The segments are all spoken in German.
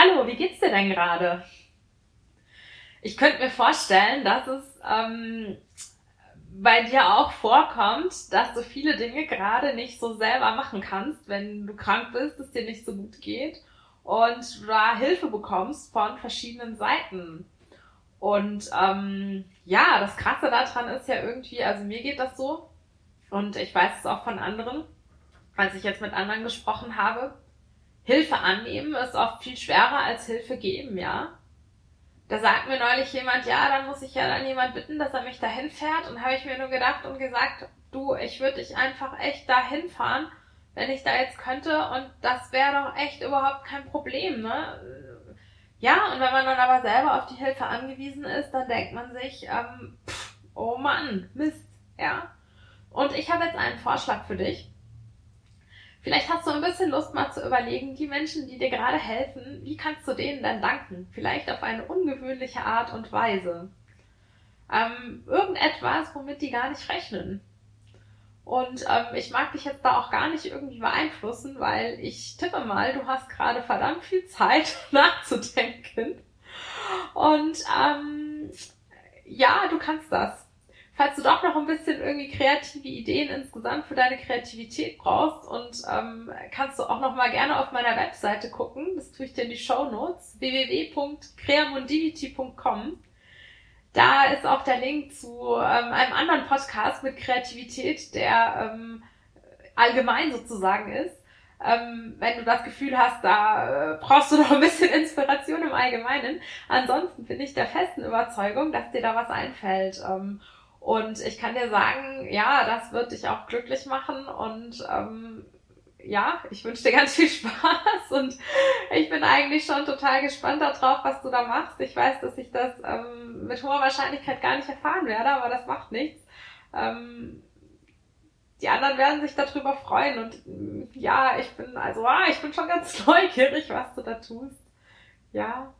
Hallo, wie geht's dir denn gerade? Ich könnte mir vorstellen, dass es ähm, bei dir auch vorkommt, dass du viele Dinge gerade nicht so selber machen kannst, wenn du krank bist, es dir nicht so gut geht und du da Hilfe bekommst von verschiedenen Seiten. Und ähm, ja, das Krasse daran ist ja irgendwie, also mir geht das so und ich weiß es auch von anderen, als ich jetzt mit anderen gesprochen habe, Hilfe annehmen ist oft viel schwerer als Hilfe geben, ja. Da sagt mir neulich jemand, ja, dann muss ich ja dann jemand bitten, dass er mich dahin fährt. Und habe ich mir nur gedacht und gesagt, du, ich würde dich einfach echt dahin fahren, wenn ich da jetzt könnte. Und das wäre doch echt überhaupt kein Problem, ne? Ja, und wenn man dann aber selber auf die Hilfe angewiesen ist, dann denkt man sich, ähm, pff, oh Mann, Mist, ja. Und ich habe jetzt einen Vorschlag für dich. Vielleicht hast du ein bisschen Lust mal zu überlegen, die Menschen, die dir gerade helfen, wie kannst du denen denn danken? Vielleicht auf eine ungewöhnliche Art und Weise. Ähm, irgendetwas, womit die gar nicht rechnen. Und ähm, ich mag dich jetzt da auch gar nicht irgendwie beeinflussen, weil ich tippe mal, du hast gerade verdammt viel Zeit nachzudenken. Und ähm, ja, du kannst das falls du doch noch ein bisschen irgendwie kreative Ideen insgesamt für deine Kreativität brauchst und ähm, kannst du auch noch mal gerne auf meiner Webseite gucken. Das tue ich dir in die Show Notes www.creamondivity.com. Da ist auch der Link zu ähm, einem anderen Podcast mit Kreativität, der ähm, allgemein sozusagen ist. Ähm, wenn du das Gefühl hast, da äh, brauchst du noch ein bisschen Inspiration im Allgemeinen. Ansonsten bin ich der festen Überzeugung, dass dir da was einfällt. Ähm, und ich kann dir sagen, ja, das wird dich auch glücklich machen und ähm, ja, ich wünsche dir ganz viel Spaß und ich bin eigentlich schon total gespannt darauf, was du da machst. Ich weiß, dass ich das ähm, mit hoher Wahrscheinlichkeit gar nicht erfahren werde, aber das macht nichts. Ähm, die anderen werden sich darüber freuen und ja, ich bin also, ah, ich bin schon ganz neugierig, was du da tust. Ja.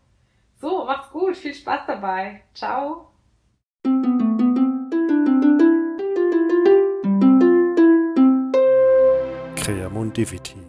So, mach's gut, viel Spaß dabei. Ciao. Creamondivity.